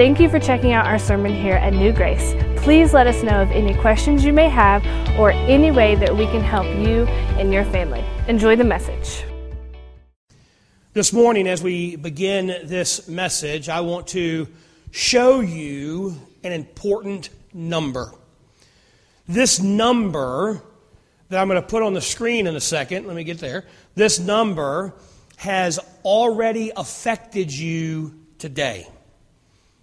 Thank you for checking out our sermon here at New Grace. Please let us know of any questions you may have or any way that we can help you and your family. Enjoy the message. This morning, as we begin this message, I want to show you an important number. This number that I'm going to put on the screen in a second, let me get there. This number has already affected you today.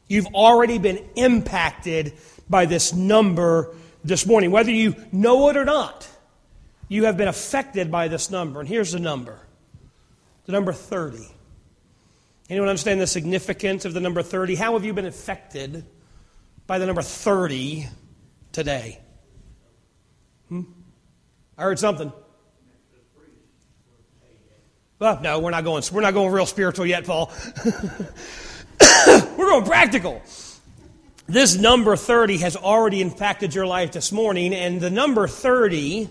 You've already been impacted by this number this morning. Whether you know it or not, you have been affected by this number. And here's the number the number 30. Anyone understand the significance of the number 30? How have you been affected by the number 30 today? Hmm? I heard something. Well, no, we're not going. We're not going real spiritual yet, Paul. We're going practical. This number 30 has already impacted your life this morning, and the number 30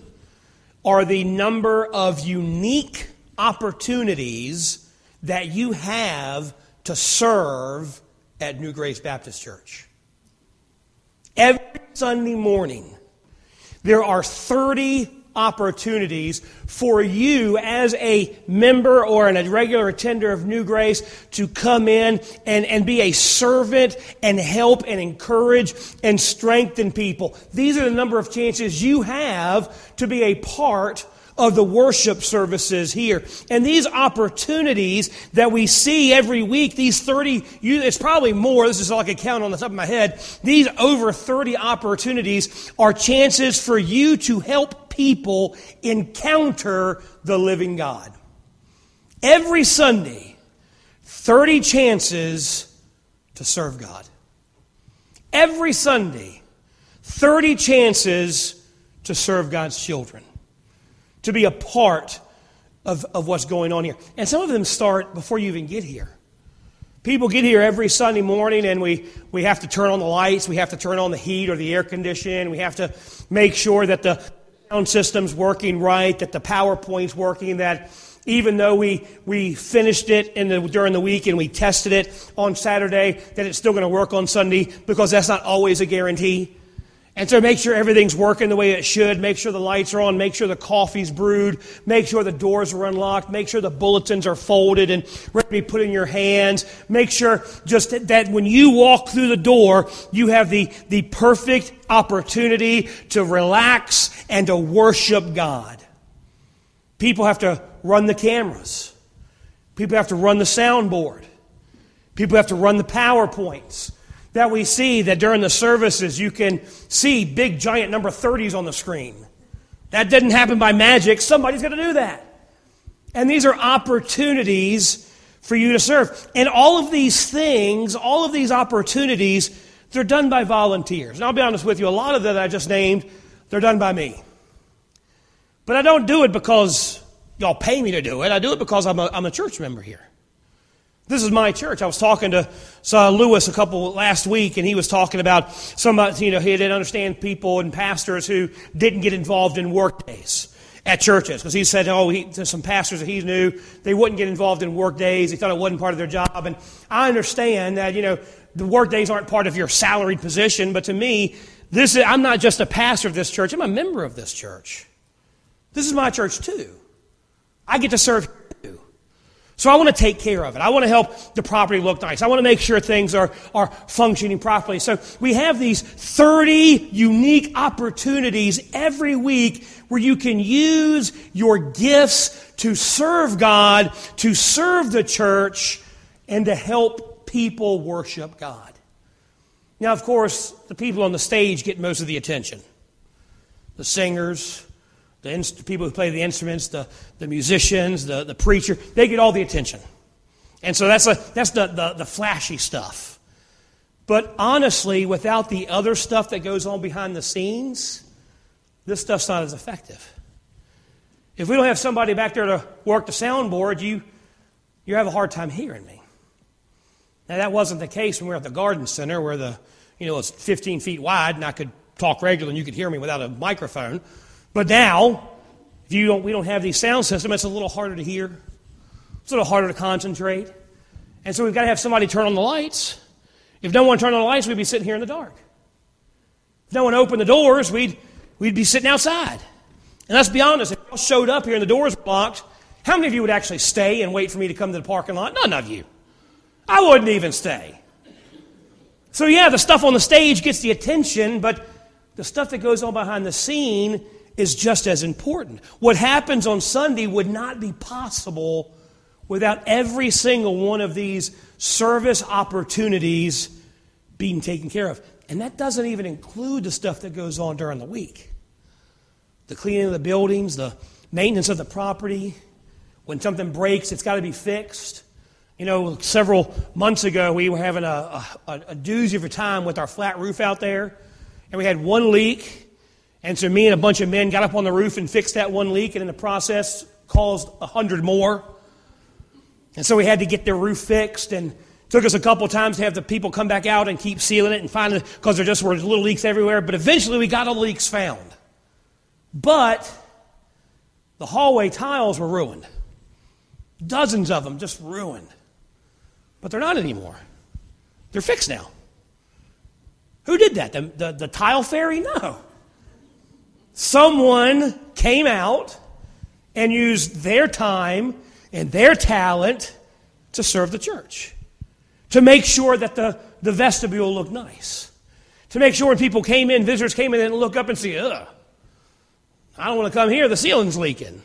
are the number of unique opportunities that you have to serve at New Grace Baptist Church. Every Sunday morning, there are 30 opportunities for you as a member or a regular attender of New Grace to come in and, and be a servant and help and encourage and strengthen people. These are the number of chances you have to be a part of the worship services here. And these opportunities that we see every week, these 30, it's probably more, this is like a count on the top of my head, these over 30 opportunities are chances for you to help people encounter the living God. Every Sunday, 30 chances to serve God. Every Sunday, 30 chances to serve God's children to be a part of, of what's going on here. And some of them start before you even get here. People get here every Sunday morning and we, we have to turn on the lights, we have to turn on the heat or the air conditioning, we have to make sure that the sound system's working right, that the PowerPoint's working, that even though we, we finished it in the, during the week and we tested it on Saturday, that it's still going to work on Sunday because that's not always a guarantee. And so make sure everything's working the way it should. Make sure the lights are on. Make sure the coffee's brewed. Make sure the doors are unlocked. Make sure the bulletins are folded and ready to be put in your hands. Make sure just that when you walk through the door, you have the, the perfect opportunity to relax and to worship God. People have to run the cameras. People have to run the soundboard. People have to run the PowerPoints that we see that during the services you can see big giant number 30s on the screen. That didn't happen by magic. Somebody's going to do that. And these are opportunities for you to serve. And all of these things, all of these opportunities, they're done by volunteers. And I'll be honest with you, a lot of that I just named, they're done by me. But I don't do it because y'all pay me to do it. I do it because I'm a, I'm a church member here. This is my church. I was talking to uh, Lewis a couple last week, and he was talking about some, you know, he didn't understand people and pastors who didn't get involved in work days at churches because he said, oh, he, some pastors that he knew they wouldn't get involved in work days. He thought it wasn't part of their job, and I understand that you know the work days aren't part of your salaried position, but to me, this is, I'm not just a pastor of this church. I'm a member of this church. This is my church too. I get to serve so I want to take care of it. I want to help the property look nice. I want to make sure things are, are functioning properly. So we have these 30 unique opportunities every week where you can use your gifts to serve God, to serve the church, and to help people worship God. Now, of course, the people on the stage get most of the attention. The singers, the inst- people who play the instruments, the, the musicians, the, the preacher, they get all the attention. And so that's, a, that's the, the, the flashy stuff. But honestly, without the other stuff that goes on behind the scenes, this stuff's not as effective. If we don't have somebody back there to work the soundboard, you, you have a hard time hearing me. Now, that wasn't the case when we were at the garden center where the, you know, it's 15 feet wide and I could talk regularly and you could hear me without a microphone. But now, if you don't, we don't have these sound systems, it's a little harder to hear. It's a little harder to concentrate. And so we've got to have somebody turn on the lights. If no one turned on the lights, we'd be sitting here in the dark. If no one opened the doors, we'd, we'd be sitting outside. And let's be honest, if y'all showed up here and the doors were locked, how many of you would actually stay and wait for me to come to the parking lot? None of you. I wouldn't even stay. So, yeah, the stuff on the stage gets the attention, but the stuff that goes on behind the scene is just as important. What happens on Sunday would not be possible without every single one of these service opportunities being taken care of. And that doesn't even include the stuff that goes on during the week the cleaning of the buildings, the maintenance of the property. When something breaks, it's got to be fixed. You know, several months ago, we were having a, a, a doozy of a time with our flat roof out there, and we had one leak. And so, me and a bunch of men got up on the roof and fixed that one leak, and in the process, caused a hundred more. And so, we had to get the roof fixed, and took us a couple times to have the people come back out and keep sealing it, and finally, because there just were little leaks everywhere. But eventually, we got all the leaks found. But the hallway tiles were ruined. Dozens of them just ruined. But they're not anymore. They're fixed now. Who did that? The, the, the tile fairy? No. Someone came out and used their time and their talent to serve the church, to make sure that the, the vestibule looked nice, to make sure when people came in, visitors came in, and look up and see, ugh, I don't want to come here, the ceiling's leaking.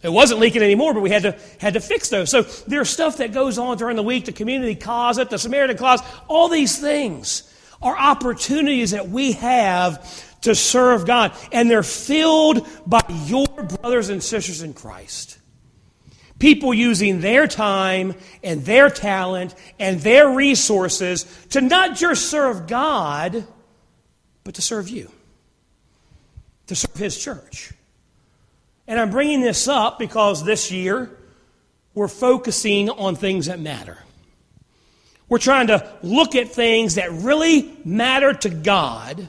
It wasn't leaking anymore, but we had to, had to fix those. So there's stuff that goes on during the week, the community closet, the Samaritan closet, all these things are opportunities that we have to serve God. And they're filled by your brothers and sisters in Christ. People using their time and their talent and their resources to not just serve God, but to serve you, to serve His church. And I'm bringing this up because this year we're focusing on things that matter. We're trying to look at things that really matter to God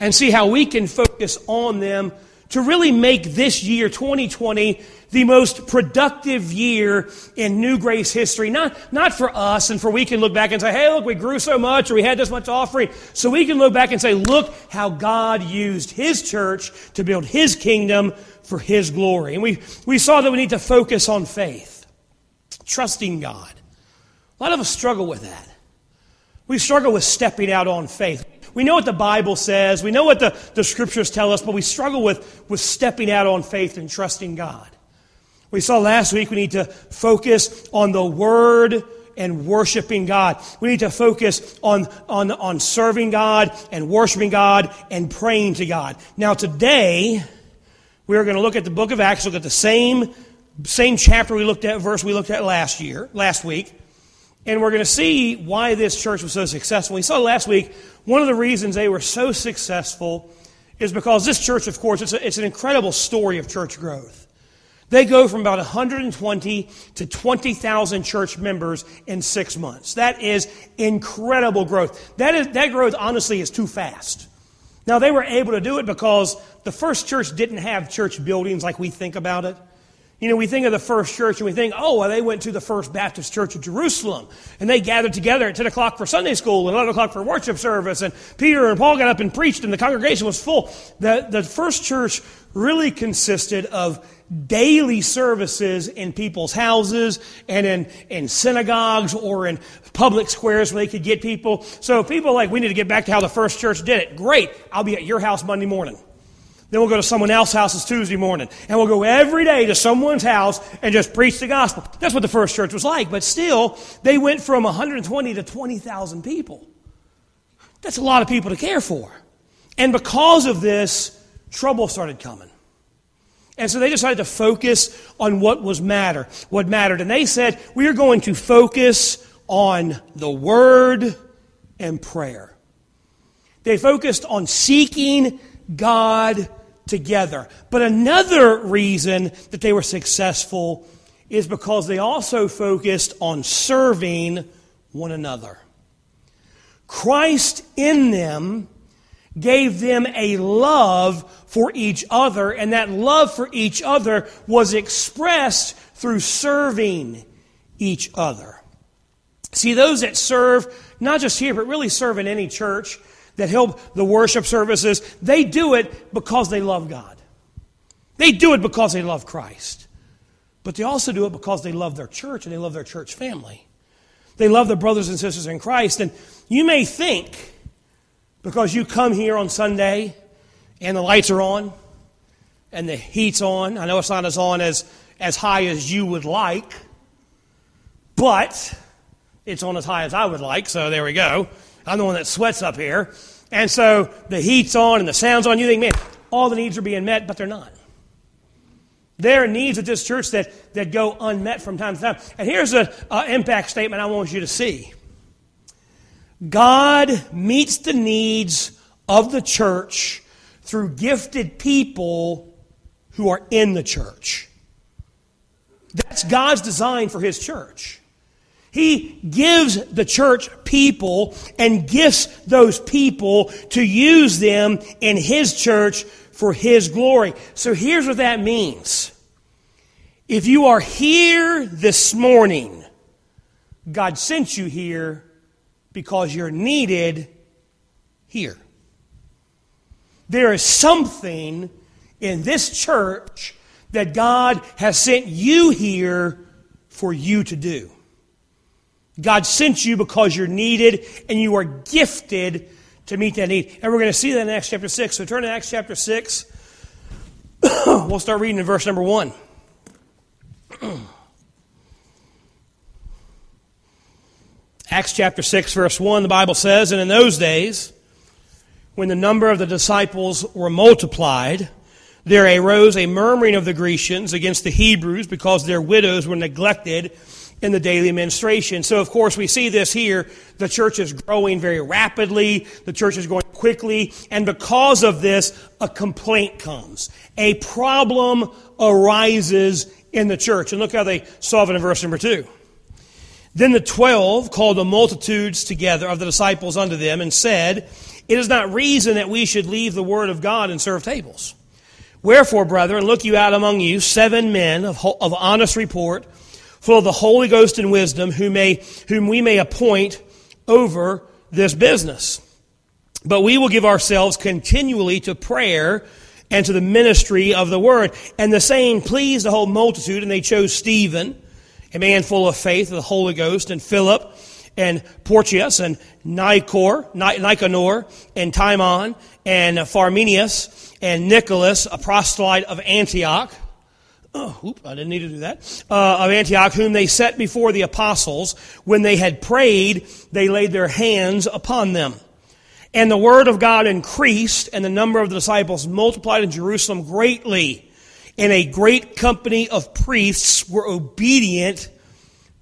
and see how we can focus on them to really make this year, 2020, the most productive year in New Grace history. Not, not for us and for we can look back and say, hey, look, we grew so much or we had this much offering. So we can look back and say, look how God used His church to build His kingdom for His glory. And we, we saw that we need to focus on faith, trusting God. A lot of us struggle with that. We struggle with stepping out on faith. We know what the Bible says, we know what the, the scriptures tell us, but we struggle with, with stepping out on faith and trusting God. We saw last week we need to focus on the Word and worshiping God. We need to focus on, on, on serving God and worshiping God and praying to God. Now, today, we are going to look at the book of Acts, look at the same, same chapter we looked at, verse we looked at last year, last week. And we're going to see why this church was so successful. We saw last week one of the reasons they were so successful is because this church, of course, it's, a, it's an incredible story of church growth. They go from about 120 to 20,000 church members in six months. That is incredible growth. That, is, that growth, honestly, is too fast. Now, they were able to do it because the first church didn't have church buildings like we think about it. You know, we think of the first church and we think, oh, well, they went to the First Baptist Church of Jerusalem and they gathered together at 10 o'clock for Sunday school and 11 o'clock for worship service. And Peter and Paul got up and preached and the congregation was full. The, the first church really consisted of daily services in people's houses and in, in synagogues or in public squares where they could get people. So people like, we need to get back to how the first church did it. Great. I'll be at your house Monday morning. Then we'll go to someone else's house this Tuesday morning. And we'll go every day to someone's house and just preach the gospel. That's what the first church was like. But still, they went from 120 to 20,000 people. That's a lot of people to care for. And because of this, trouble started coming. And so they decided to focus on what was matter, what mattered. And they said, we are going to focus on the Word and prayer. They focused on seeking God together. But another reason that they were successful is because they also focused on serving one another. Christ in them gave them a love for each other, and that love for each other was expressed through serving each other. See, those that serve, not just here, but really serve in any church, that help the worship services, they do it because they love God. They do it because they love Christ. But they also do it because they love their church and they love their church family. They love their brothers and sisters in Christ. And you may think, because you come here on Sunday and the lights are on and the heat's on, I know it's not as on as, as high as you would like, but it's on as high as I would like, so there we go. I'm the one that sweats up here. And so the heat's on and the sound's on. You think, man, all the needs are being met, but they're not. There are needs at this church that, that go unmet from time to time. And here's an impact statement I want you to see God meets the needs of the church through gifted people who are in the church. That's God's design for His church. He gives the church people and gifts those people to use them in His church for His glory. So here's what that means. If you are here this morning, God sent you here because you're needed here. There is something in this church that God has sent you here for you to do. God sent you because you're needed and you are gifted to meet that need. And we're going to see that in Acts chapter 6. So turn to Acts chapter 6. we'll start reading in verse number 1. Acts chapter 6, verse 1, the Bible says, And in those days, when the number of the disciples were multiplied, there arose a murmuring of the Grecians against the Hebrews because their widows were neglected in the daily administration. So, of course, we see this here. The church is growing very rapidly, the church is going quickly, and because of this, a complaint comes. A problem arises in the church. And look how they solve it in verse number 2. Then the twelve called the multitudes together of the disciples unto them and said, It is not reason that we should leave the word of God and serve tables. Wherefore, brethren, look you out among you seven men of, of honest report, full of the Holy Ghost and wisdom, who may, whom we may appoint over this business. But we will give ourselves continually to prayer and to the ministry of the word. And the saying pleased the whole multitude, and they chose Stephen, a man full of faith of the Holy Ghost, and Philip, and Porcius, and Nicor, Nicanor, and Timon, and Pharmenius, and Nicholas, a proselyte of Antioch. Oh, oop, I didn't need to do that. Uh, of Antioch, whom they set before the apostles. When they had prayed, they laid their hands upon them. And the word of God increased, and the number of the disciples multiplied in Jerusalem greatly. And a great company of priests were obedient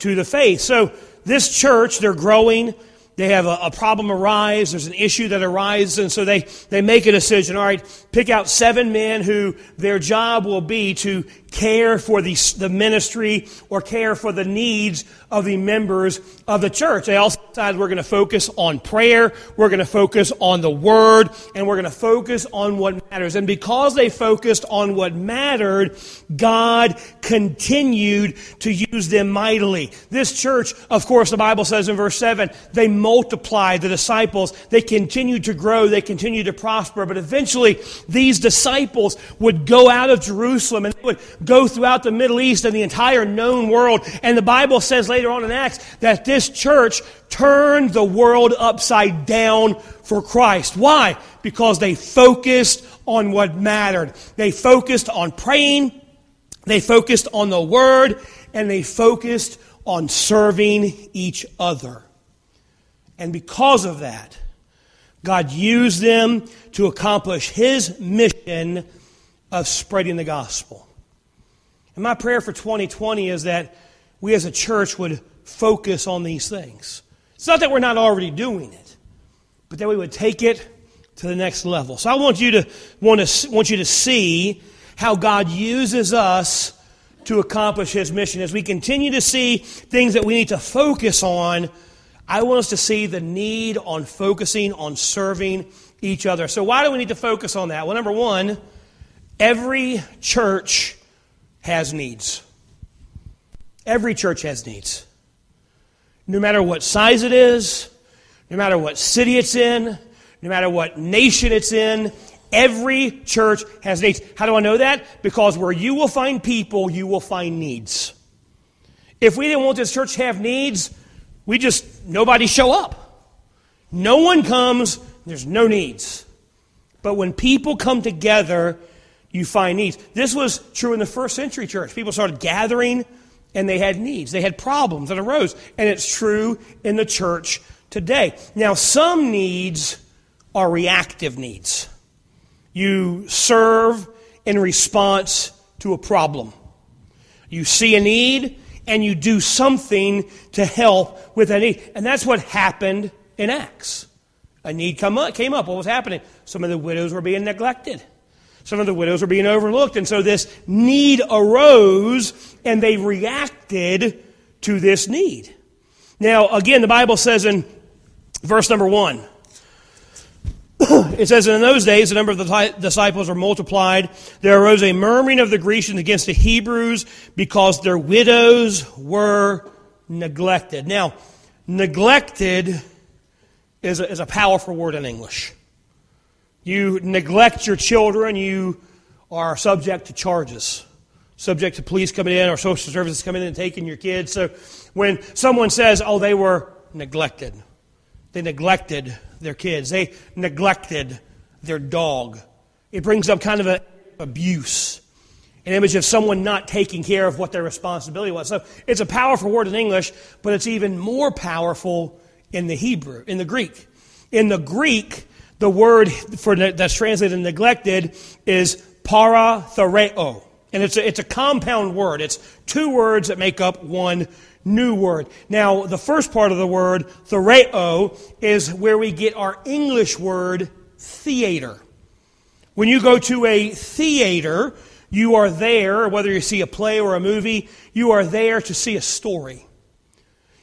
to the faith. So, this church, they're growing they have a, a, problem arise, there's an issue that arises, and so they, they make a decision. All right, pick out seven men who their job will be to care for the, the ministry or care for the needs of the members of the church. They also decided we're going to focus on prayer, we're going to focus on the word, and we're going to focus on what matters. And because they focused on what mattered, God continued to use them mightily. This church, of course, the Bible says in verse 7, they multiplied the disciples. They continued to grow. They continued to prosper. But eventually, these disciples would go out of Jerusalem and they would go throughout the Middle East and the entire known world. And the Bible says later on in Acts that this church turned the world upside down for Christ. Why? Because they focused on what mattered. They focused on praying. They focused on the Word. And they focused on serving each other. And because of that, God used them to accomplish His mission of spreading the gospel. And my prayer for 2020 is that we as a church would focus on these things. It's not that we're not already doing it, but that we would take it to the next level. So I want you to want to want you to see how God uses us to accomplish his mission. As we continue to see things that we need to focus on, I want us to see the need on focusing on serving each other. So why do we need to focus on that? Well, number 1, every church has needs. Every church has needs. No matter what size it is, no matter what city it's in, no matter what nation it's in, every church has needs. How do I know that? Because where you will find people, you will find needs. If we didn't want this church to have needs, we just, nobody show up. No one comes, there's no needs. But when people come together, you find needs. This was true in the first century church. People started gathering and they had needs, they had problems that arose. And it's true in the church today. Now, some needs are reactive needs. You serve in response to a problem. You see a need and you do something to help with that need. And that's what happened in Acts. A need come up, came up. What was happening? Some of the widows were being neglected. Some of the widows were being overlooked. And so this need arose and they reacted to this need. Now, again, the Bible says in verse number one, it says, In those days, the number of the disciples were multiplied. There arose a murmuring of the Grecians against the Hebrews because their widows were neglected. Now, neglected is a, is a powerful word in English. You neglect your children, you are subject to charges, subject to police coming in or social services coming in and taking your kids. So when someone says, oh, they were neglected, they neglected their kids. They neglected their dog. It brings up kind of an abuse, an image of someone not taking care of what their responsibility was. So it's a powerful word in English, but it's even more powerful in the Hebrew, in the Greek. In the Greek, the word for that's translated neglected is parathereo. And it's a, it's a compound word. It's two words that make up one new word. Now, the first part of the word, thereo, is where we get our English word theater. When you go to a theater, you are there, whether you see a play or a movie, you are there to see a story.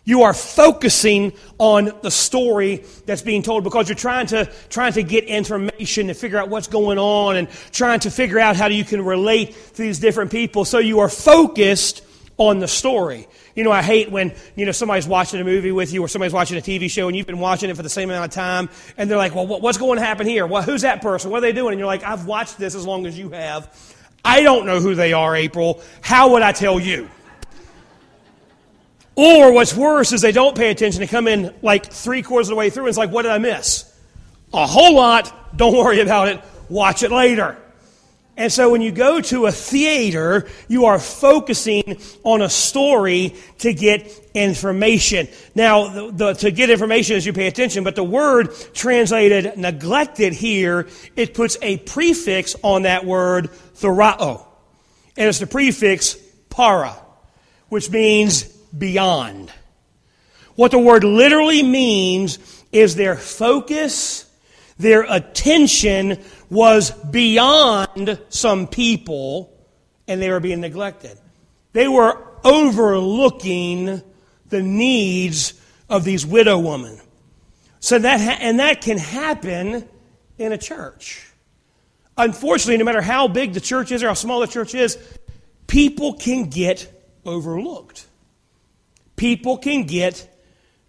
You are focusing on the story that's being told because you're trying to, trying to get information to figure out what's going on and trying to figure out how you can relate to these different people. So you are focused on the story. You know, I hate when, you know, somebody's watching a movie with you or somebody's watching a TV show and you've been watching it for the same amount of time and they're like, well, what's going to happen here? Well, who's that person? What are they doing? And you're like, I've watched this as long as you have. I don't know who they are, April. How would I tell you? Or what's worse is they don't pay attention. They come in like three quarters of the way through and it's like, what did I miss? A whole lot. Don't worry about it. Watch it later. And so when you go to a theater, you are focusing on a story to get information. Now, the, the, to get information as you pay attention, but the word translated neglected here, it puts a prefix on that word, therao. And it's the prefix para, which means beyond. What the word literally means is their focus, their attention was beyond some people and they were being neglected. They were overlooking the needs of these widow women. So that, ha- and that can happen in a church. Unfortunately, no matter how big the church is or how small the church is, people can get overlooked. People can get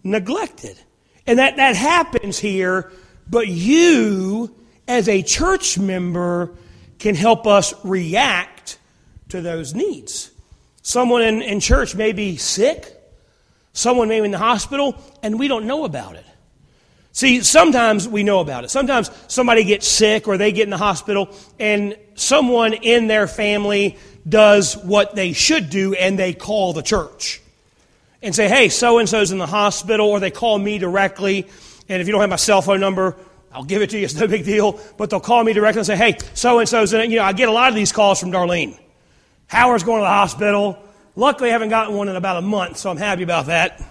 neglected. And that, that happens here, but you as a church member can help us react to those needs. Someone in, in church may be sick, someone may be in the hospital, and we don't know about it. See, sometimes we know about it. Sometimes somebody gets sick or they get in the hospital, and someone in their family does what they should do, and they call the church and say, hey, so and so's in the hospital, or they call me directly. And if you don't have my cell phone number, I'll give it to you. It's no big deal. But they'll call me directly and say, hey, so and so's in it. You know, I get a lot of these calls from Darlene. Howard's going to the hospital. Luckily, I haven't gotten one in about a month, so I'm happy about that.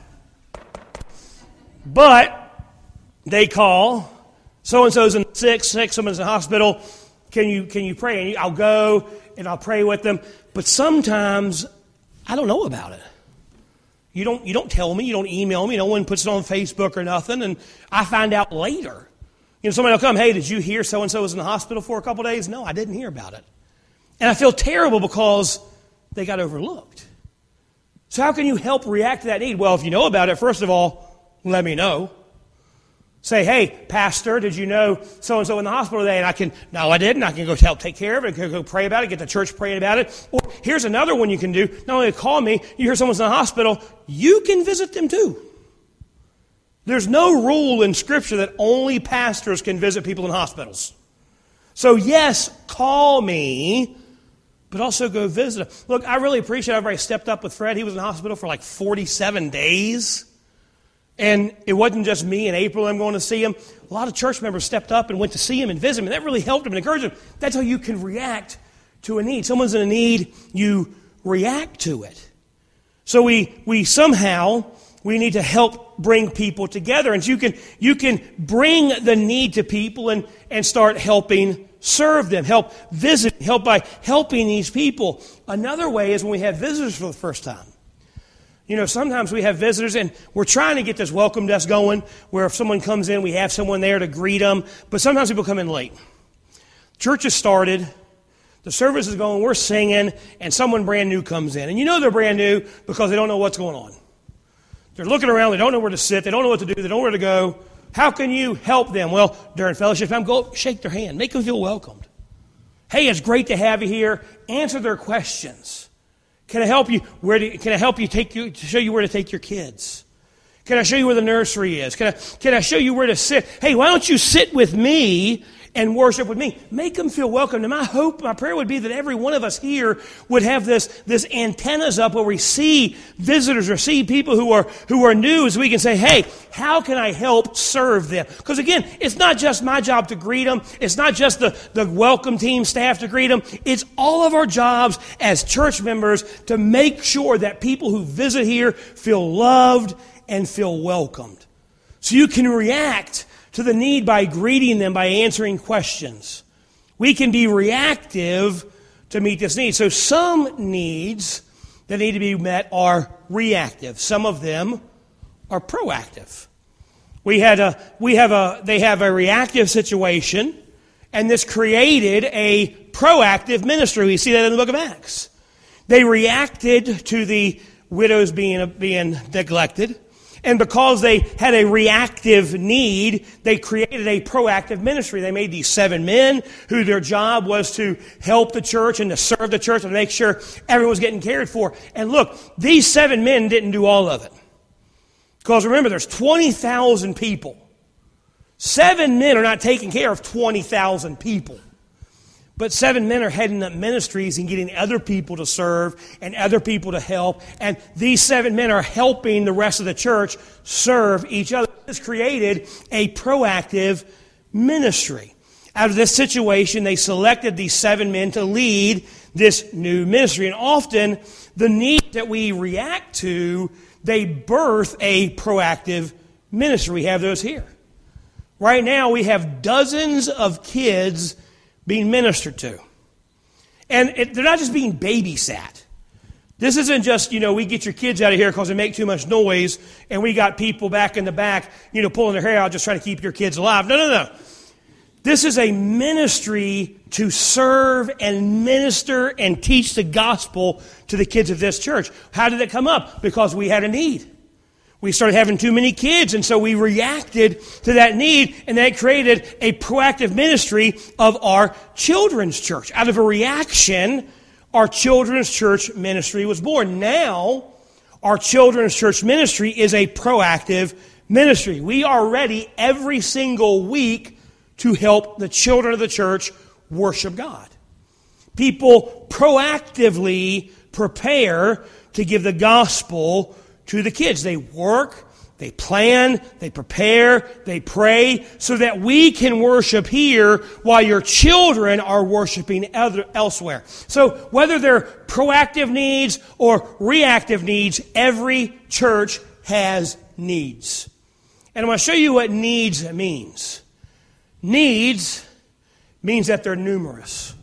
But they call So and so's in sick, sick, someone's in the hospital. Can you, can you pray? And I'll go and I'll pray with them. But sometimes I don't know about it. You don't, you don't tell me, you don't email me, no one puts it on Facebook or nothing, and I find out later. You know, somebody will come, hey, did you hear so and so was in the hospital for a couple days? No, I didn't hear about it. And I feel terrible because they got overlooked. So, how can you help react to that need? Well, if you know about it, first of all, let me know. Say, hey, Pastor, did you know so and so in the hospital today? And I can, no, I didn't. I can go help take care of it. I can go pray about it, get the church praying about it. Or here's another one you can do. Not only call me, you hear someone's in the hospital, you can visit them too. There's no rule in Scripture that only pastors can visit people in hospitals. So, yes, call me, but also go visit them. Look, I really appreciate everybody stepped up with Fred. He was in hospital for like 47 days. And it wasn't just me in April I'm going to see him. A lot of church members stepped up and went to see him and visit him, and that really helped him and encouraged him. That's how you can react to a need. Someone's in a need, you react to it. So we, we somehow we need to help bring people together. And you can you can bring the need to people and, and start helping serve them, help visit, help by helping these people. Another way is when we have visitors for the first time. You know, sometimes we have visitors and we're trying to get this welcome desk going where if someone comes in, we have someone there to greet them. But sometimes people come in late. Church has started, the service is going, we're singing, and someone brand new comes in. And you know they're brand new because they don't know what's going on. They're looking around, they don't know where to sit, they don't know what to do, they don't know where to go. How can you help them? Well, during fellowship time, go shake their hand, make them feel welcomed. Hey, it's great to have you here. Answer their questions. Can I help you? Where do, can I help you take you to show you where to take your kids? Can I show you where the nursery is? Can I, can I show you where to sit? Hey, why don't you sit with me and worship with me? Make them feel welcome. And my hope, my prayer would be that every one of us here would have this, this antennas up where we see visitors or see people who are, who are new as we can say, hey, how can I help serve them? Because again, it's not just my job to greet them. It's not just the, the welcome team staff to greet them. It's all of our jobs as church members to make sure that people who visit here feel loved and feel welcomed. So you can react to the need by greeting them, by answering questions. We can be reactive to meet this need. So some needs that need to be met are reactive. Some of them are proactive. We had a, we have a, they have a reactive situation, and this created a proactive ministry. We see that in the book of Acts. They reacted to the widows being, being neglected. And because they had a reactive need, they created a proactive ministry. They made these seven men who their job was to help the church and to serve the church and make sure everyone was getting cared for. And look, these seven men didn't do all of it. Because remember, there's 20,000 people. Seven men are not taking care of 20,000 people. But seven men are heading up ministries and getting other people to serve and other people to help. And these seven men are helping the rest of the church serve each other. This created a proactive ministry. Out of this situation, they selected these seven men to lead this new ministry. And often, the need that we react to, they birth a proactive ministry. We have those here. Right now, we have dozens of kids being ministered to. And it, they're not just being babysat. This isn't just, you know, we get your kids out of here because they make too much noise and we got people back in the back, you know, pulling their hair out just trying to keep your kids alive. No, no, no. This is a ministry to serve and minister and teach the gospel to the kids of this church. How did it come up? Because we had a need we started having too many kids, and so we reacted to that need, and that created a proactive ministry of our children's church. Out of a reaction, our children's church ministry was born. Now, our children's church ministry is a proactive ministry. We are ready every single week to help the children of the church worship God. People proactively prepare to give the gospel to the kids. They work, they plan, they prepare, they pray so that we can worship here while your children are worshiping other, elsewhere. So whether they're proactive needs or reactive needs, every church has needs. And I'm going to show you what needs means. Needs means that they're numerous.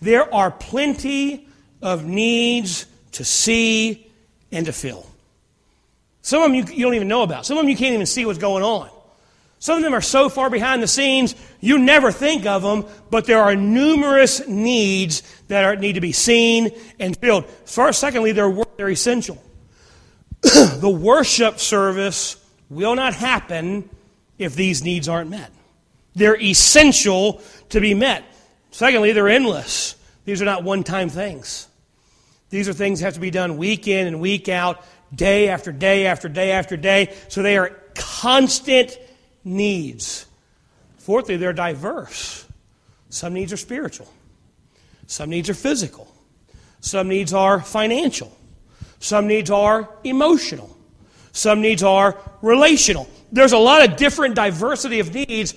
There are plenty of needs to see and to fill. Some of them you, you don't even know about. Some of them you can't even see what's going on. Some of them are so far behind the scenes, you never think of them, but there are numerous needs that are, need to be seen and filled. First, secondly, they're, they're essential. the worship service will not happen if these needs aren't met. They're essential to be met. Secondly, they're endless. These are not one time things. These are things that have to be done week in and week out, day after day after day after day. So they are constant needs. Fourthly, they're diverse. Some needs are spiritual, some needs are physical, some needs are financial, some needs are emotional, some needs are relational. There's a lot of different diversity of needs,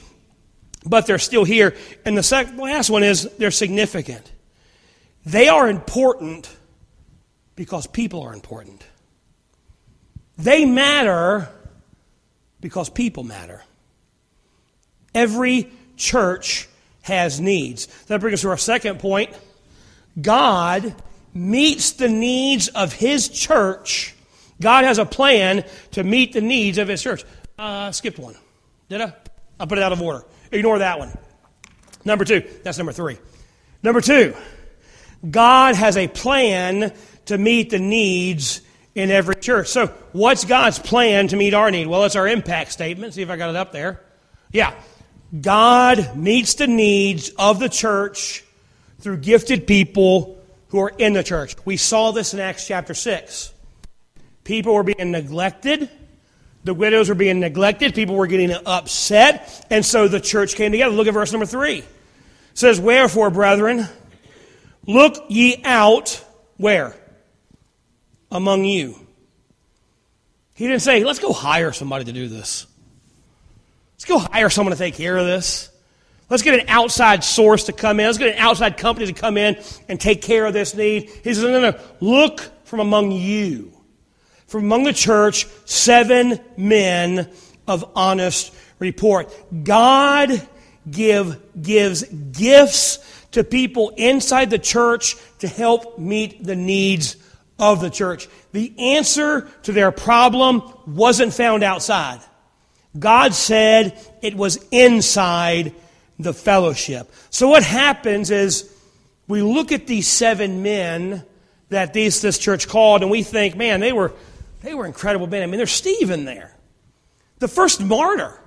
but they're still here. And the second, last one is they're significant. They are important because people are important. They matter because people matter. Every church has needs. That brings us to our second point. God meets the needs of His church. God has a plan to meet the needs of His church. Uh, skipped one. Did I? I put it out of order. Ignore that one. Number two. That's number three. Number two. God has a plan to meet the needs in every church. So, what's God's plan to meet our need? Well, it's our impact statement. See if I got it up there. Yeah. God meets the needs of the church through gifted people who are in the church. We saw this in Acts chapter 6. People were being neglected. The widows were being neglected. People were getting upset. And so the church came together. Look at verse number 3. It says, Wherefore, brethren, look ye out where? Among you. He didn't say, let's go hire somebody to do this. Let's go hire someone to take care of this. Let's get an outside source to come in. Let's get an outside company to come in and take care of this need. He says, no, no, no. Look from among you, from among the church, seven men of honest report. God give, gives gifts to people inside the church to help meet the needs of the church. The answer to their problem wasn't found outside. God said it was inside the fellowship. So what happens is we look at these seven men that these, this church called and we think, man, they were, they were incredible men. I mean, there's Stephen there, the first martyr.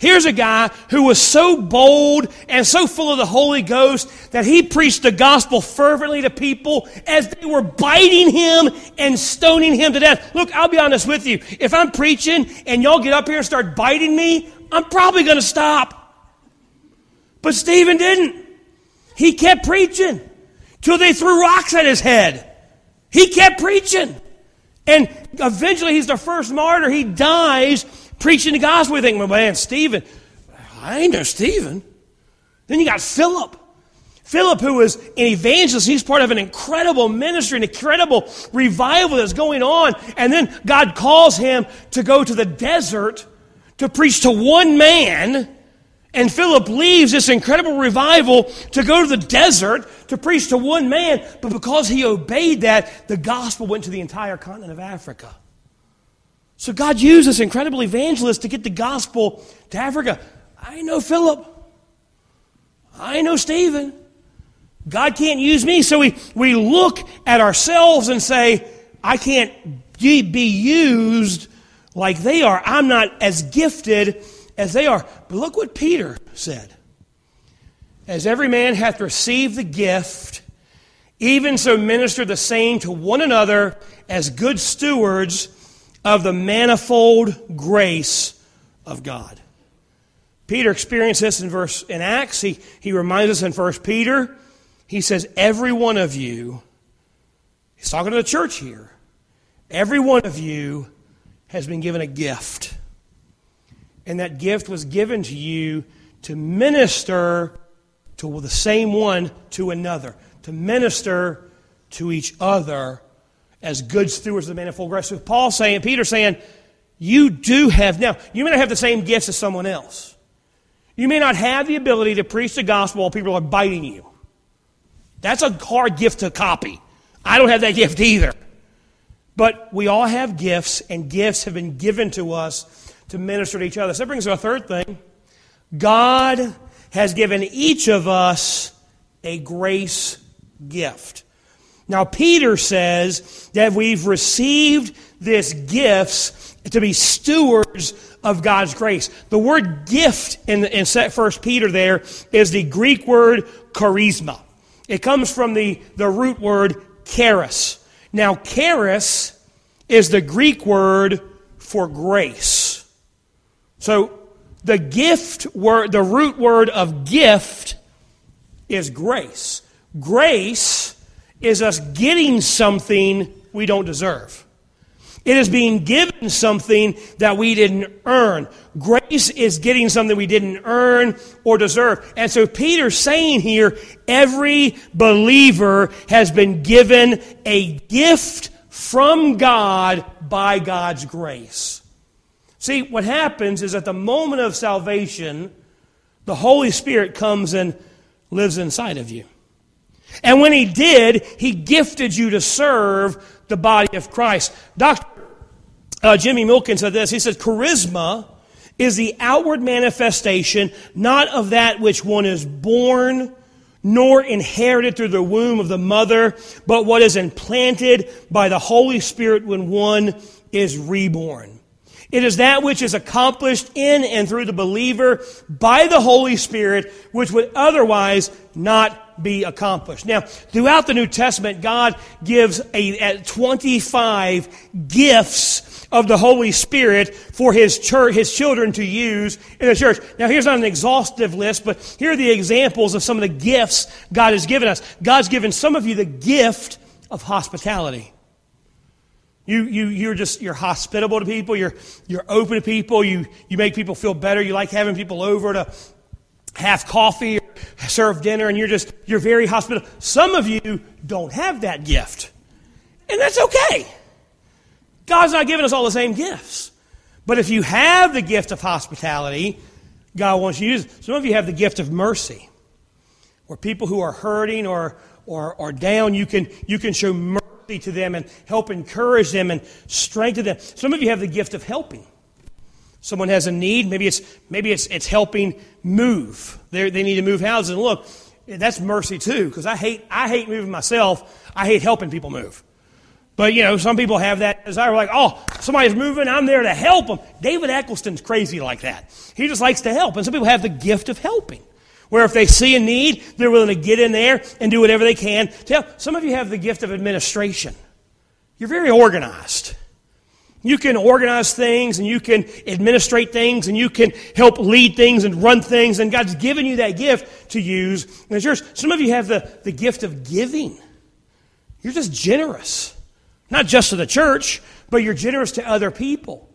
Here's a guy who was so bold and so full of the Holy Ghost that he preached the gospel fervently to people as they were biting him and stoning him to death. Look, I'll be honest with you. If I'm preaching and y'all get up here and start biting me, I'm probably going to stop. But Stephen didn't. He kept preaching till they threw rocks at his head. He kept preaching. And eventually he's the first martyr. He dies preaching the gospel. We think, well, man, Stephen, I ain't no Stephen. Then you got Philip. Philip, who was an evangelist, he's part of an incredible ministry, an incredible revival that's going on. And then God calls him to go to the desert to preach to one man. And Philip leaves this incredible revival to go to the desert to preach to one man. But because he obeyed that, the gospel went to the entire continent of Africa. So God used this incredible evangelist to get the gospel to Africa. I know Philip. I know Stephen. God can't use me. So we, we look at ourselves and say, I can't be used like they are. I'm not as gifted as they are. But look what Peter said. As every man hath received the gift, even so minister the same to one another as good stewards of the manifold grace of God. Peter experienced this in verse in Acts. He, he reminds us in 1 Peter. He says, Every one of you, he's talking to the church here, every one of you has been given a gift. And that gift was given to you to minister to the same one to another, to minister to each other as good stewards of the manifold grace. So Paul saying, Peter saying, you do have now, you may not have the same gifts as someone else. You may not have the ability to preach the gospel while people are biting you. That's a hard gift to copy. I don't have that gift either. But we all have gifts, and gifts have been given to us to minister to each other. So that brings us to a third thing. God has given each of us a grace gift. Now, Peter says that we've received this gifts to be stewards of God's grace. The word gift in, in 1 Peter there is the Greek word charisma. It comes from the, the root word charis. Now, charis is the Greek word for grace. So, the gift word, the root word of gift is grace. Grace is us getting something we don't deserve. It is being given something that we didn't earn. Grace is getting something we didn't earn or deserve. And so Peter's saying here, every believer has been given a gift from God by God's grace. See, what happens is at the moment of salvation, the Holy Spirit comes and lives inside of you. And when He did, He gifted you to serve the body of Christ. Dr. Uh, Jimmy Milikin said this. He said, Charisma is the outward manifestation not of that which one is born nor inherited through the womb of the mother, but what is implanted by the Holy Spirit when one is reborn. It is that which is accomplished in and through the believer by the Holy Spirit, which would otherwise not be accomplished. Now, throughout the New Testament, God gives a, a 25 gifts of the Holy Spirit for His church, His children to use in the church. Now, here's not an exhaustive list, but here are the examples of some of the gifts God has given us. God's given some of you the gift of hospitality. You, you, you're just, you're hospitable to people. You're, you're open to people. You, you make people feel better. You like having people over to have coffee serve dinner and you're just, you're very hospitable. Some of you don't have that gift. And that's okay. God's not giving us all the same gifts. But if you have the gift of hospitality, God wants you to use it. Some of you have the gift of mercy. Where people who are hurting or, or, or down, you can, you can show mercy to them and help encourage them and strengthen them. Some of you have the gift of helping. Someone has a need, maybe it's, maybe it's, it's helping move. They're, they need to move houses. And look, that's mercy too, because I hate, I hate moving myself. I hate helping people move. But, you know, some people have that desire, like, oh, somebody's moving, I'm there to help them. David Eccleston's crazy like that. He just likes to help. And some people have the gift of helping where if they see a need, they're willing to get in there and do whatever they can. Tell, some of you have the gift of administration. You're very organized. You can organize things and you can administrate things and you can help lead things and run things, and God's given you that gift to use. And it's yours. Some of you have the, the gift of giving. You're just generous. Not just to the church, but you're generous to other people.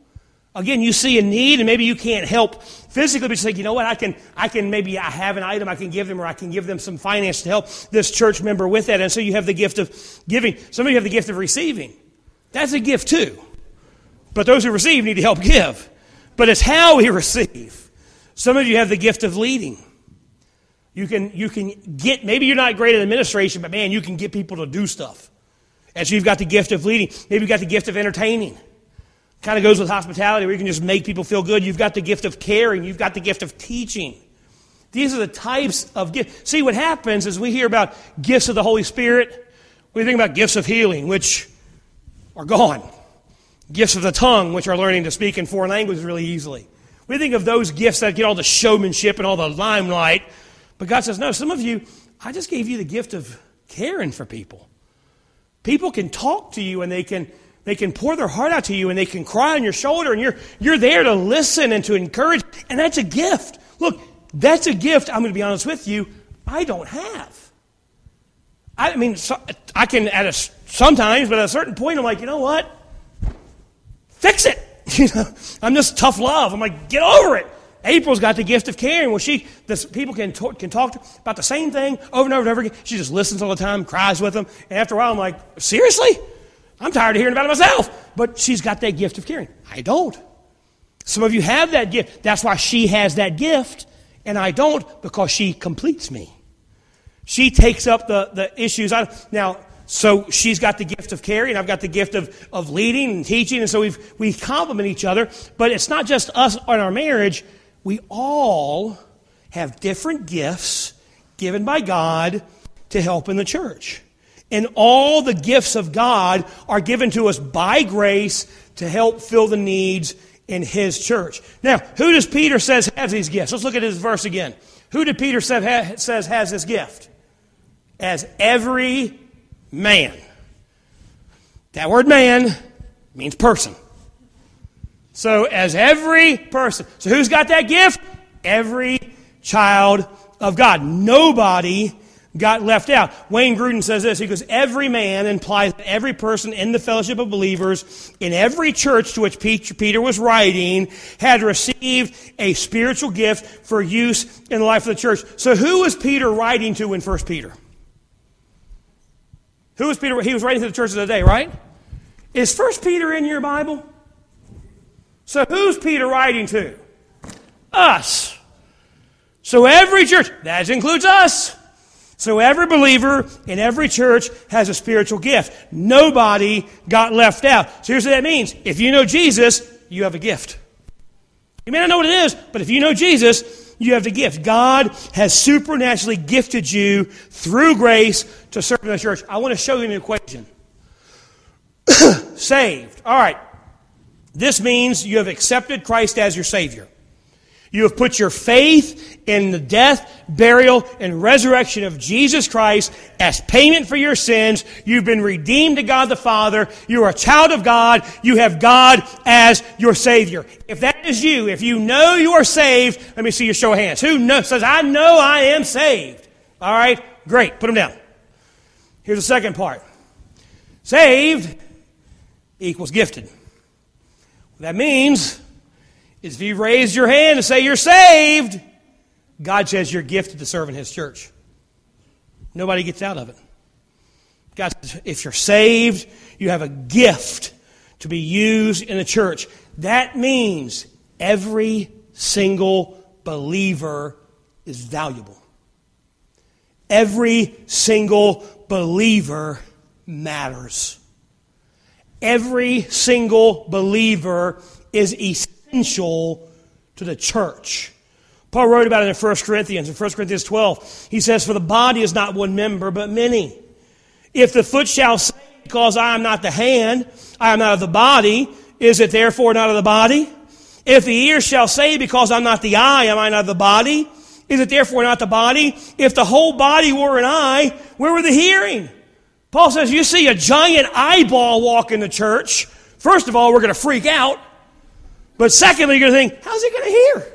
Again, you see a need and maybe you can't help physically, but you say, you know what, I can, I can maybe I have an item I can give them or I can give them some finance to help this church member with that. And so you have the gift of giving. Some of you have the gift of receiving. That's a gift too. But those who receive need to help give. But it's how we receive. Some of you have the gift of leading. You can, you can get, maybe you're not great at administration, but man, you can get people to do stuff. And so you've got the gift of leading. Maybe you've got the gift of entertaining. Kind of goes with hospitality where you can just make people feel good. You've got the gift of caring. You've got the gift of teaching. These are the types of gifts. See, what happens is we hear about gifts of the Holy Spirit. We think about gifts of healing, which are gone. Gifts of the tongue, which are learning to speak in foreign languages really easily. We think of those gifts that get all the showmanship and all the limelight. But God says, no, some of you, I just gave you the gift of caring for people. People can talk to you and they can they can pour their heart out to you and they can cry on your shoulder and you're, you're there to listen and to encourage. And that's a gift. Look, that's a gift, I'm going to be honest with you, I don't have. I mean, so, I can at a, sometimes, but at a certain point, I'm like, you know what? Fix it. You know, I'm just tough love. I'm like, get over it. April's got the gift of caring. Well, she, this, people can talk, can talk about the same thing over and over and over again. She just listens all the time, cries with them. And after a while, I'm like, seriously? I'm tired of hearing about it myself. But she's got that gift of caring. I don't. Some of you have that gift. That's why she has that gift And I don't because she completes me. She takes up the, the issues. I, now, so she's got the gift of caring, I've got the gift of, of leading and teaching, and so we we complement each other. But it's not just us in our marriage. We all have different gifts given by God to help in the church. And all the gifts of God are given to us by grace to help fill the needs in His church. Now, who does Peter says has these gifts? Let's look at his verse again. Who did Peter say, says has this gift? As every man. That word man means person. So, as every person. So, who's got that gift? Every child of God. Nobody got left out. Wayne Grudem says this. He goes, Every man implies that every person in the fellowship of believers in every church to which Peter was writing had received a spiritual gift for use in the life of the church. So who was Peter writing to in 1 Peter? Who was Peter? He was writing to the churches of the day, right? Is 1 Peter in your Bible? So who's Peter writing to? Us. So every church, that includes us. So every believer in every church has a spiritual gift. Nobody got left out. So here's what that means. If you know Jesus, you have a gift. You may not know what it is, but if you know Jesus, you have the gift. God has supernaturally gifted you through grace to serve in the church. I want to show you an equation. Saved. All right. This means you have accepted Christ as your Savior. You have put your faith in the death, burial, and resurrection of Jesus Christ as payment for your sins. You've been redeemed to God the Father. You are a child of God. You have God as your Savior. If that is you, if you know you are saved, let me see your show of hands. Who knows, says, I know I am saved? All right, great. Put them down. Here's the second part. Saved equals gifted. That means is if you raise your hand and say you're saved, God says you're gifted to serve in His church. Nobody gets out of it. God says if you're saved, you have a gift to be used in the church. That means every single believer is valuable. Every single believer matters. Every single believer is essential to the church. Paul wrote about it in 1 Corinthians. In 1 Corinthians 12, he says, For the body is not one member, but many. If the foot shall say, Because I am not the hand, I am not of the body, is it therefore not of the body? If the ear shall say, Because I'm not the eye, am I not of the body? Is it therefore not the body? If the whole body were an eye, where were the hearing? Paul says, You see a giant eyeball walk in the church. First of all, we're going to freak out. But secondly, you're going to think, how's it going to hear?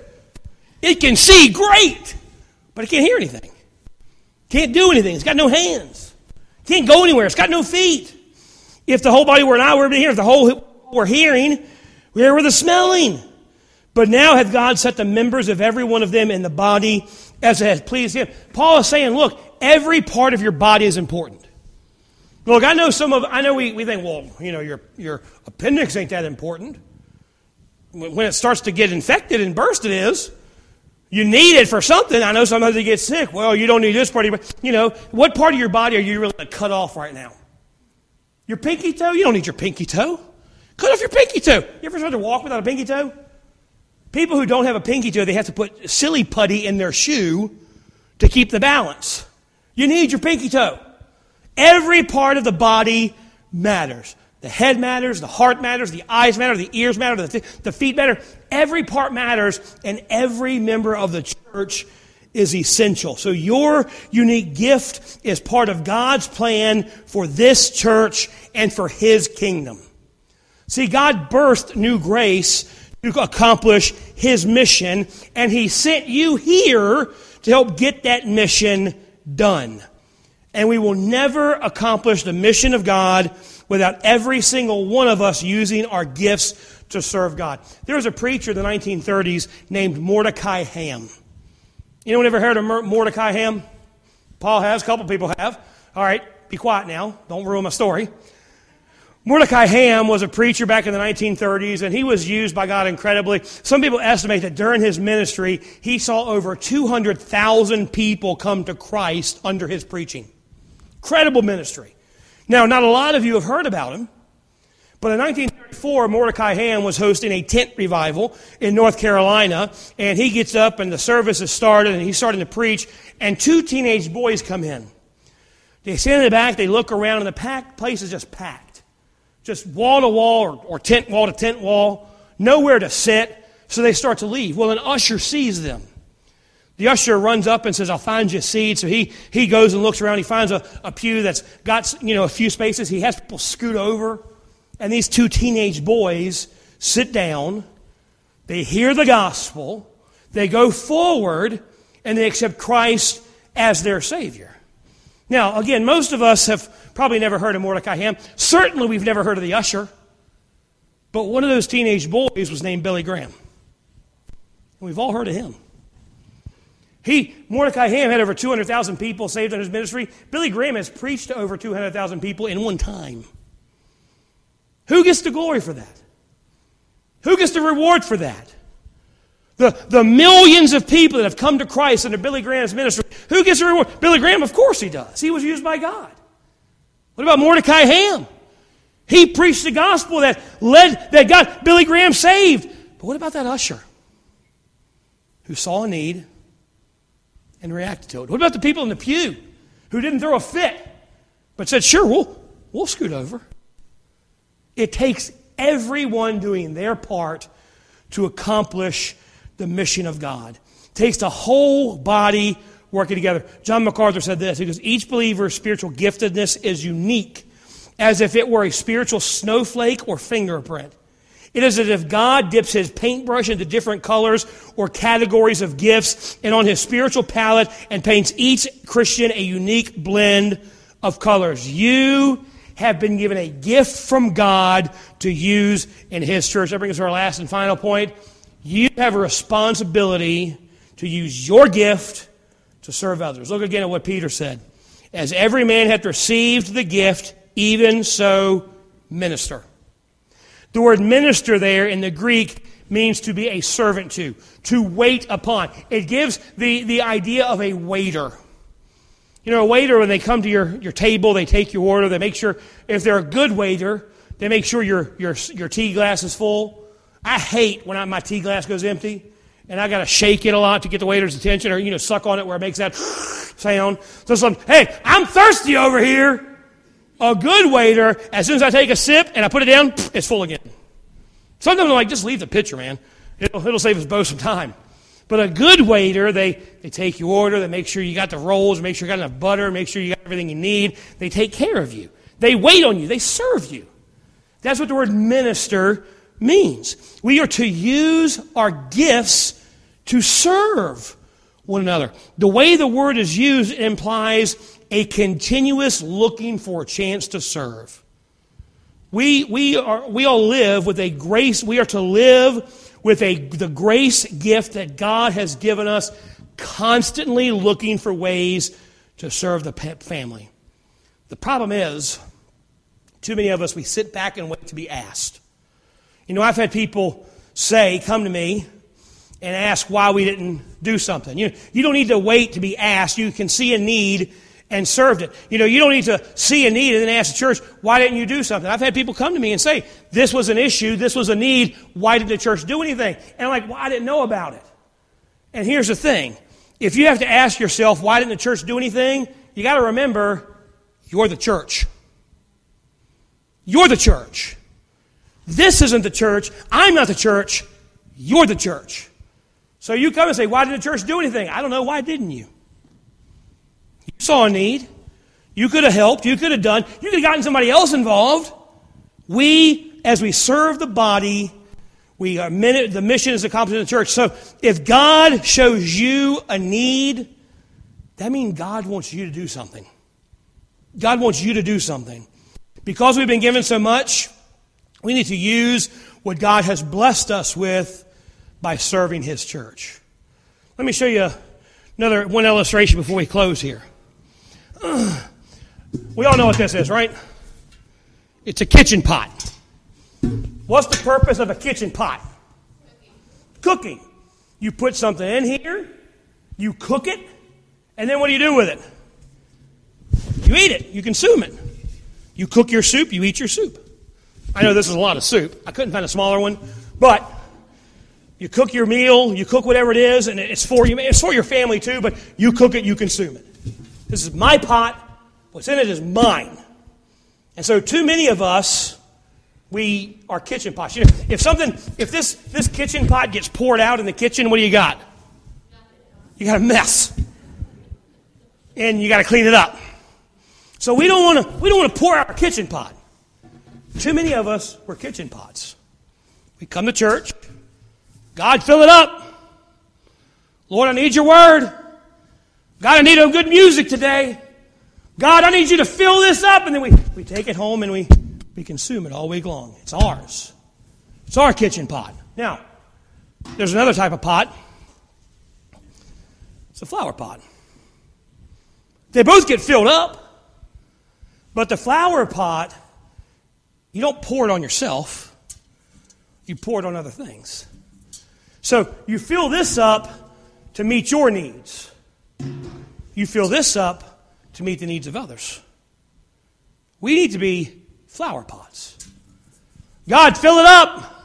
It can see great, but it can't hear anything. Can't do anything. It's got no hands. Can't go anywhere. It's got no feet. If the whole body were an eye, we're here. If the whole were hearing, where were the smelling? But now hath God set the members of every one of them in the body as it has pleased him. Paul is saying, look, every part of your body is important. Look, I know some of, I know we, we think, well, you know, your, your appendix ain't that important when it starts to get infected and burst, it is. You need it for something. I know sometimes you get sick. Well, you don't need this part of your body. You know, what part of your body are you really cut off right now? Your pinky toe? You don't need your pinky toe. Cut off your pinky toe. You ever tried to walk without a pinky toe? People who don't have a pinky toe, they have to put silly putty in their shoe to keep the balance. You need your pinky toe. Every part of the body matters. The head matters, the heart matters, the eyes matter, the ears matter, the, the feet matter. Every part matters, and every member of the church is essential. So your unique gift is part of God's plan for this church and for His kingdom. See, God birthed new grace to accomplish His mission, and He sent you here to help get that mission done. And we will never accomplish the mission of God without every single one of us using our gifts to serve God. There was a preacher in the 1930s named Mordecai Ham. You know, Anyone ever heard of Mordecai Ham? Paul has, a couple people have. All right, be quiet now. Don't ruin my story. Mordecai Ham was a preacher back in the 1930s, and he was used by God incredibly. Some people estimate that during his ministry, he saw over 200,000 people come to Christ under his preaching. Credible ministry. Now, not a lot of you have heard about him, but in 1934, Mordecai Ham was hosting a tent revival in North Carolina, and he gets up, and the service is started, and he's starting to preach, and two teenage boys come in. They stand in the back, they look around, and the place is just packed just wall to wall or tent wall to tent wall, nowhere to sit. So they start to leave. Well, an usher sees them. The usher runs up and says, I'll find you a seat. So he, he goes and looks around. He finds a, a pew that's got you know, a few spaces. He has people scoot over. And these two teenage boys sit down. They hear the gospel. They go forward and they accept Christ as their Savior. Now, again, most of us have probably never heard of Mordecai Ham. Certainly, we've never heard of the usher. But one of those teenage boys was named Billy Graham. And we've all heard of him. He, Mordecai Ham, had over 200,000 people saved in his ministry. Billy Graham has preached to over 200,000 people in one time. Who gets the glory for that? Who gets the reward for that? The, the millions of people that have come to Christ under Billy Graham's ministry, who gets the reward? Billy Graham, of course he does. He was used by God. What about Mordecai Ham? He preached the gospel that led, that got Billy Graham saved. But what about that usher who saw a need and reacted to it? What about the people in the pew who didn't throw a fit but said, sure, we'll, we'll scoot over? It takes everyone doing their part to accomplish the mission of God. It takes the whole body working together. John MacArthur said this. He goes, each believer's spiritual giftedness is unique, as if it were a spiritual snowflake or fingerprint. It is as if God dips his paintbrush into different colors or categories of gifts and on his spiritual palette and paints each Christian a unique blend of colors. You have been given a gift from God to use in his church. That brings us to our last and final point. You have a responsibility to use your gift to serve others. Look again at what Peter said. As every man hath received the gift, even so minister. The word minister there in the Greek means to be a servant to, to wait upon. It gives the, the idea of a waiter. You know, a waiter, when they come to your, your table, they take your order, they make sure, if they're a good waiter, they make sure your, your, your tea glass is full. I hate when I, my tea glass goes empty and I got to shake it a lot to get the waiter's attention, or you know, suck on it where it makes that sound. So some, hey, I'm thirsty over here. A good waiter, as soon as I take a sip and I put it down, it's full again. Sometimes I'm like, just leave the pitcher, man. It'll, it'll save us both some time. But a good waiter, they, they take your order, they make sure you got the rolls, make sure you got enough butter, make sure you got everything you need. They take care of you. They wait on you. They serve you. That's what the word minister means. We are to use our gifts to serve one another. The way the word is used implies a continuous looking for a chance to serve. We, we, are, we all live with a grace, we are to live with a, the grace gift that God has given us, constantly looking for ways to serve the family. The problem is, too many of us, we sit back and wait to be asked. You know, I've had people say, come to me, and ask why we didn't do something. You, you don't need to wait to be asked. You can see a need and served it. You know, you don't need to see a need and then ask the church, why didn't you do something? I've had people come to me and say, this was an issue, this was a need, why didn't the church do anything? And I'm like, well, I didn't know about it. And here's the thing. If you have to ask yourself, why didn't the church do anything? You got to remember, you're the church. You're the church. This isn't the church. I'm not the church. You're the church. So you come and say, Why didn't the church do anything? I don't know. Why didn't you? Saw a need. You could have helped. You could have done. You could have gotten somebody else involved. We, as we serve the body, we are the mission is accomplished in the church. So if God shows you a need, that means God wants you to do something. God wants you to do something. Because we've been given so much, we need to use what God has blessed us with by serving his church. Let me show you another one illustration before we close here. We all know what this is, right? It's a kitchen pot. What's the purpose of a kitchen pot? Cooking. You put something in here, you cook it, and then what do you do with it? You eat it, you consume it. You cook your soup, you eat your soup. I know this is a lot of soup. I couldn't find a smaller one, but you cook your meal, you cook whatever it is, and it's for you. It's for your family too, but you cook it, you consume it. This is my pot. What's in it is mine. And so, too many of us, we are kitchen pots. You know, if something, if this this kitchen pot gets poured out in the kitchen, what do you got? You got a mess, and you got to clean it up. So we don't want to we don't want to pour our kitchen pot. Too many of us were kitchen pots. We come to church, God, fill it up. Lord, I need your word. God, I need a good music today. God, I need you to fill this up. And then we, we take it home and we, we consume it all week long. It's ours. It's our kitchen pot. Now, there's another type of pot. It's a flower pot. They both get filled up, but the flower pot, you don't pour it on yourself, you pour it on other things. So you fill this up to meet your needs. You fill this up to meet the needs of others. We need to be flower pots. God, fill it up.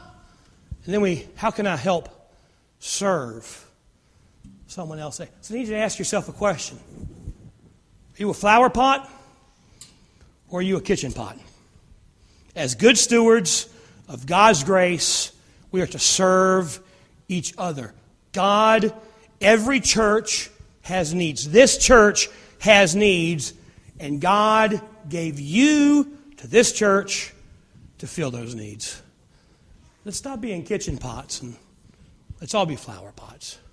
And then we, how can I help serve someone else? So I need you to ask yourself a question. Are you a flower pot or are you a kitchen pot? As good stewards of God's grace, we are to serve each other. God, every church has needs. This church has needs, and God gave you to this church to fill those needs. Let's stop being kitchen pots and let's all be flower pots.